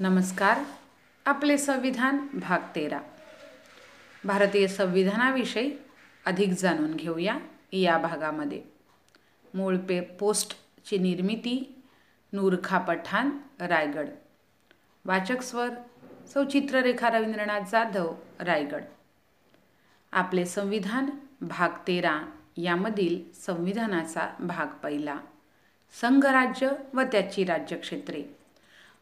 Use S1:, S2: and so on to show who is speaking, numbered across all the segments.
S1: नमस्कार. आपले संविधान भाग तेरा. भारतीय संविधानाविषयी अधिक जाणून घेऊया या भागामध्ये. मूळ पे पोस्टची निर्मिती नूरखा पठाण रायगड. वाचक स्वर सौ चित्ररेखा रवींद्रनाथ जाधव रायगड. आपले संविधान भाग तेरा यामधील संविधानाचा भाग पहिला. संघराज्य व त्याची राज्यक्षेत्रे.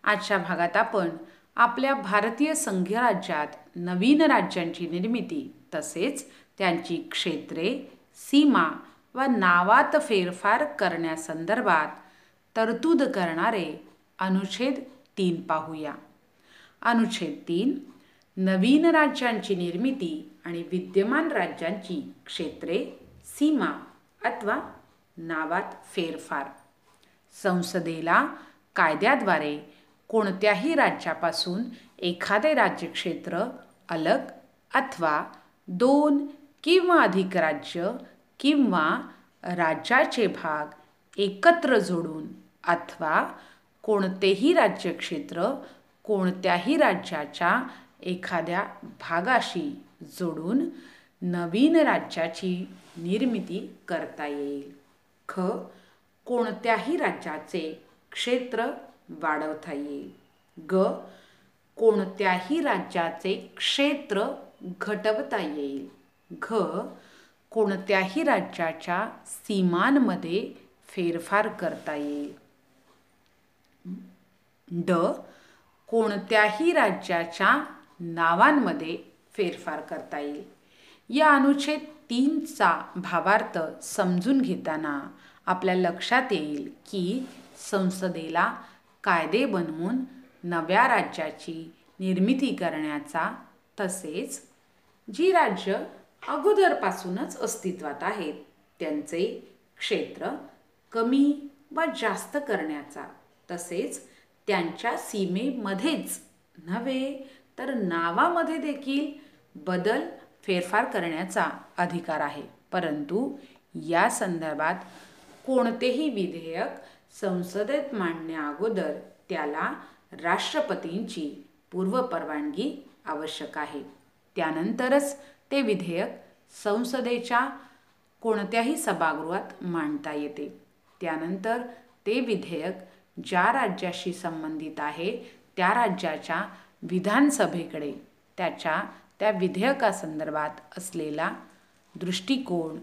S1: आजच्या भागात आपण आपल्या भारतीय संघराज्यात नवीन राज्यांची निर्मिती तसेच त्यांची क्षेत्रे सीमा व नावात फेरफार करण्यासंदर्भात तरतूद करणारे अनुच्छेद तीन पाहूया. अनुच्छेद तीन नवीन राज्यांची निर्मिती आणि विद्यमान राज्यांची क्षेत्रे सीमा अथवा नावात फेरफार. संसदेला कायद्याद्वारे कोणत्याही राज्यापासून एखादे राज्यक्षेत्र अलग अथवा दोन किंवा अधिक राज्य किंवा राज्याचे भाग एकत्र जोडून अथवा कोणतेही राज्यक्षेत्र कोणत्याही राज्याच्या एखाद्या भागाशी जोडून नवीन राज्याची निर्मिती करता येईल. ख. कोणत्याही राज्याचे क्षेत्र वाढवता येईल. ग. कोणत्याही राज्याचे क्षेत्र घटवता येईल. घ. कोणत्याही राज्याच्या सीमांमध्ये फेरफार करता येईल. ड. कोणत्याही राज्याच्या नावांमध्ये फेरफार करता येईल. या अनुच्छेद तीनचा भावार्थ समजून घेताना आपल्या लक्षात येईल की संसदेला कायदे बनवून नव्या राज्याची निर्मिती करण्याचा तसेच जी राज्य अगोदरपासूनच अस्तित्वात आहेत त्यांचे क्षेत्र कमी व जास्त करण्याचा तसेच त्यांच्या सीमेमध्येच नव्हे तर नावामध्ये देखील बदल फेरफार करण्याचा अधिकार आहे. परंतु या संदर्भात कोणतेही विधेयक संसदेत मांडण्याअगोदर त्याला राष्ट्रपतींची पूर्वपरवानगी आवश्यक आहे. त्यानंतरच ते विधेयक संसदेच्या कोणत्याही सभागृहात मांडता येते. त्यानंतर ते विधेयक ज्या राज्याशी संबंधित आहे त्या राज्याच्या विधानसभेकडे त्याच्या त्या विधेयकासंदर्भात असलेला दृष्टिकोन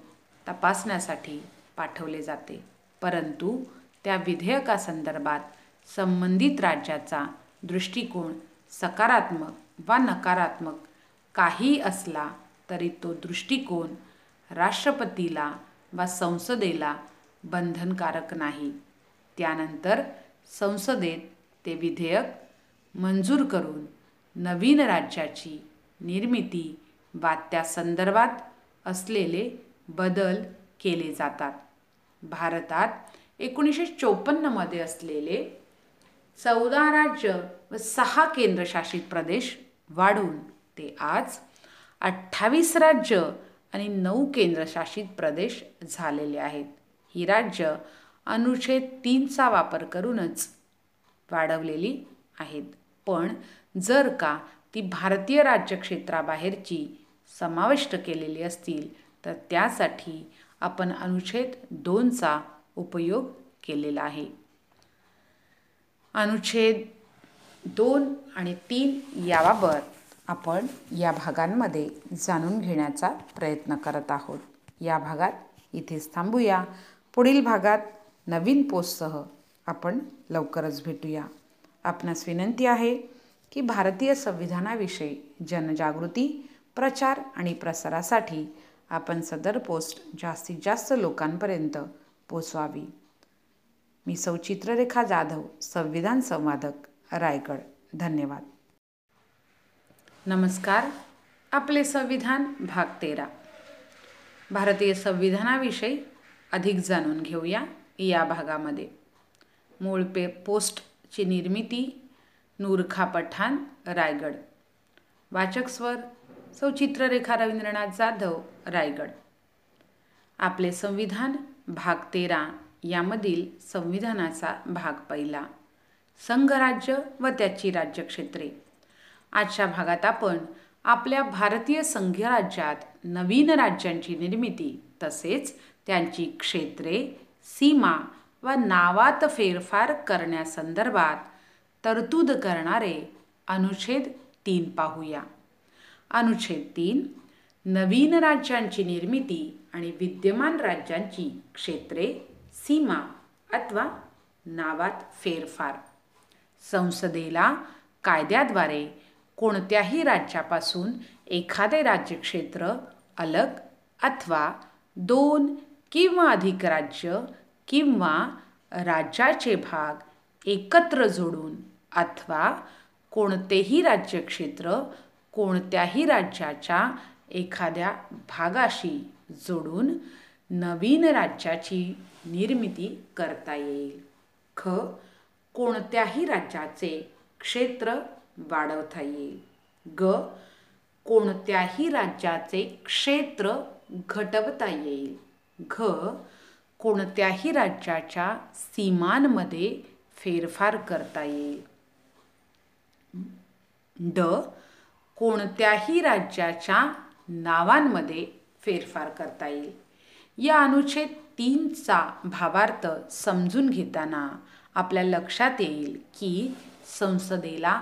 S1: तपासण्यासाठी पाठवले जाते. परंतु त्या विधेयकासंदर्भात संबंधित राज्याचा दृष्टिकोन सकारात्मक वा नकारात्मक काही असला तरी तो दृष्टिकोन राष्ट्रपतीला वा संसदेला बंधनकारक नाही. त्यानंतर संसदेत ते विधेयक मंजूर करून नवीन राज्याची निर्मिती वा त्या संदर्भात असलेले बदल केले जातात. भारतात एकोणीसशे चोपन्नमध्ये असलेले चौदा राज्य व सहा केंद्रशासित प्रदेश वाढून ते आज अठ्ठावीस राज्य आणि नऊ केंद्रशासित प्रदेश झालेले आहेत. ही राज्य अनुच्छेद तीनचा वापर करूनच वाढवलेली आहेत. पण जर का ती भारतीय राज्यक्षेत्राबाहेरची समाविष्ट केलेली असतील तर त्यासाठी आपण अनुच्छेद दोनचा उपयोग केलेला आहे. अनुच्छेद दोन आणि तीन याबाबत आपण या भागांमध्ये जाणून घेण्याचा प्रयत्न करत आहोत. या भागात इथेच थांबूया. पुढील भागात नवीन पोस्टसह आपण लवकरच भेटूया. आपणास विनंती आहे की भारतीय संविधानाविषयी जनजागृती प्रचार आणि प्रसारासाठी आपण सदर पोस्ट जास्तीत जास्त लोकांपर्यंत पोचवावी. मी सौ चित्ररेखा जाधव संविधान संवादक रायगड. धन्यवाद. नमस्कार. आपले संविधान भाग तेरा. भारतीय संविधानाविषयी अधिक जाणून घेऊया या भागामध्ये. मूळ पे पोस्टची निर्मिती नूरखा पठाण रायगड. वाचक स्वर सौ चित्ररेखा रवींद्रनाथ जाधव रायगड. आपले संविधान भाग तेरा यामधील संविधानाचा भाग पहिला. संघराज्य व त्याची राज्यक्षेत्रे. आजच्या भागात आपण आपल्या भारतीय संघराज्यात नवीन राज्यांची निर्मिती तसेच त्यांची क्षेत्रे सीमा व नावात फेरफार करण्यासंदर्भात तरतूद करणारे अनुच्छेद तीन पाहूया. अनुच्छेद तीन नवीन राज्यांची निर्मिती आणि विद्यमान राज्यांची क्षेत्रे सीमा अथवा नावात फेरफार. संसदेला कायद्याद्वारे कोणत्याही राज्यापासून एखादे राज्यक्षेत्र अलग अथवा दोन किंवा अधिक राज्य किंवा राज्याचे भाग एकत्र जोडून अथवा कोणतेही राज्यक्षेत्र कोणत्याही राज्याच्या एखाद्या भागाशी जोडून नवीन राज्याची निर्मिती करता येईल. ख कोणत्याही राज्याचे क्षेत्र वाढवता येईल. ग कोणत्याही राज्याचे क्षेत्र घटवता येईल. घ कोणत्याही राज्याच्या सीमांमध्ये फेरफार करता येईल. ड कोणत्याही राज्याच्या नावांमध्ये फेरफार करता येईल. या अनुच्छेद तीनचा भावार्थ समजून घेताना आपल्या लक्षात येईल की संसदेला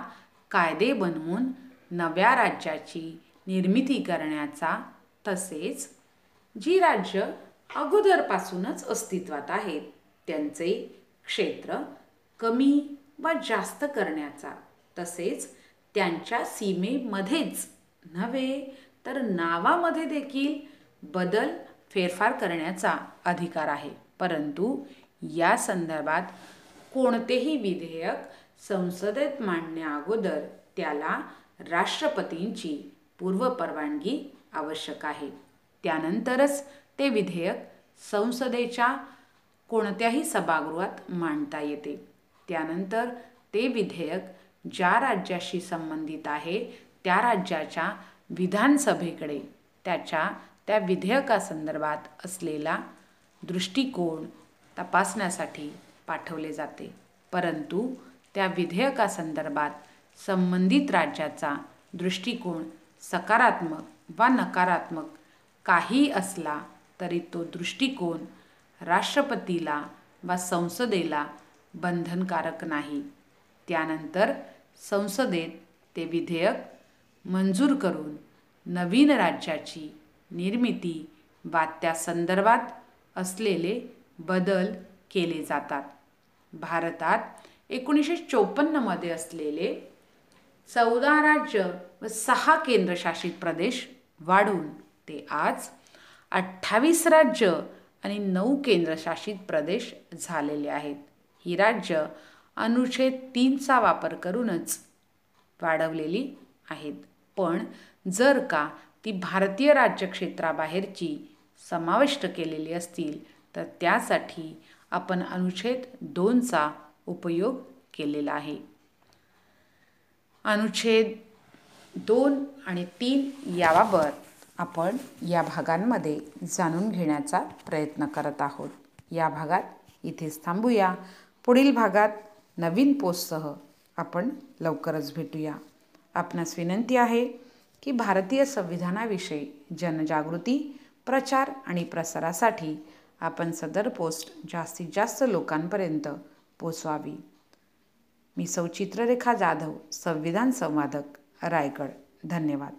S1: कायदे बनवून नव्या राज्याची निर्मिती करण्याचा तसेच जी राज्य अगोदरपासूनच अस्तित्वात आहेत त्यांचे क्षेत्र कमी व जास्त करण्याचा तसेच त्यांच्या सीमेमध्येच नव्हे तर नावामध्ये देखील बदल फेरफार करण्याचा अधिकार आहे. परंतु या संदर्भात कोणतेही विधेयक संसदेत मांडण्याअगोदर त्याला राष्ट्रपतींची पूर्वपरवानगी आवश्यक आहे. त्यानंतरच ते विधेयक संसदेच्या कोणत्याही सभागृहात मांडता येते. त्यानंतर ते विधेयक ज्या राज्याशी संबंधित आहे त्या राज्याच्या विधानसभेकडे त्याच्या त्या विधेयकासंदर्भात असलेला दृष्टिकोन तपासण्यासाठी पाठवले जाते. परंतु त्या विधेयकासंदर्भात संबंधित राज्याचा दृष्टिकोन सकारात्मक वा नकारात्मक काही असला तरी तो दृष्टिकोन राष्ट्रपतीला वा संसदेला बंधनकारक नाही. त्यानंतर संसदेत ते विधेयक मंजूर करून नवीन राज्याची निर्मिती वा त्या संदर्भात असलेले बदल केले जातात. भारतात एकोणीसशे चोपन्नमध्ये असलेले चौदा राज्य व सहा केंद्रशासित प्रदेश वाढून ते आज अठ्ठावीस राज्य आणि नऊ केंद्रशासित प्रदेश झालेले आहेत. ही राज्य अनुच्छेद तीनचा वापर करूनच वाढवलेली आहेत. पण जर का ती भारतीय राज्यक्षेत्राबाहेरची समाविष्ट केलेली असतील तर त्यासाठी आपण अनुच्छेद दोनचा उपयोग केलेला आहे. अनुच्छेद दोन आणि तीन याबाबत आपण या भागांमध्ये जाणून घेण्याचा प्रयत्न करत आहोत. या भागात इथेच थांबूया. पुढील भागात नवीन पोस्टसह आपण लवकरच भेटूया. आपणास विनंती आहे की भारतीय संविधानाविषयी जनजागृती प्रचार आणि प्रसारासाठी आपण सदर पोस्ट जास्तीत जास्त लोकांपर्यंत पोचवावी. मी सौ चित्ररेखा जाधव संविधान संवादक रायगड. धन्यवाद.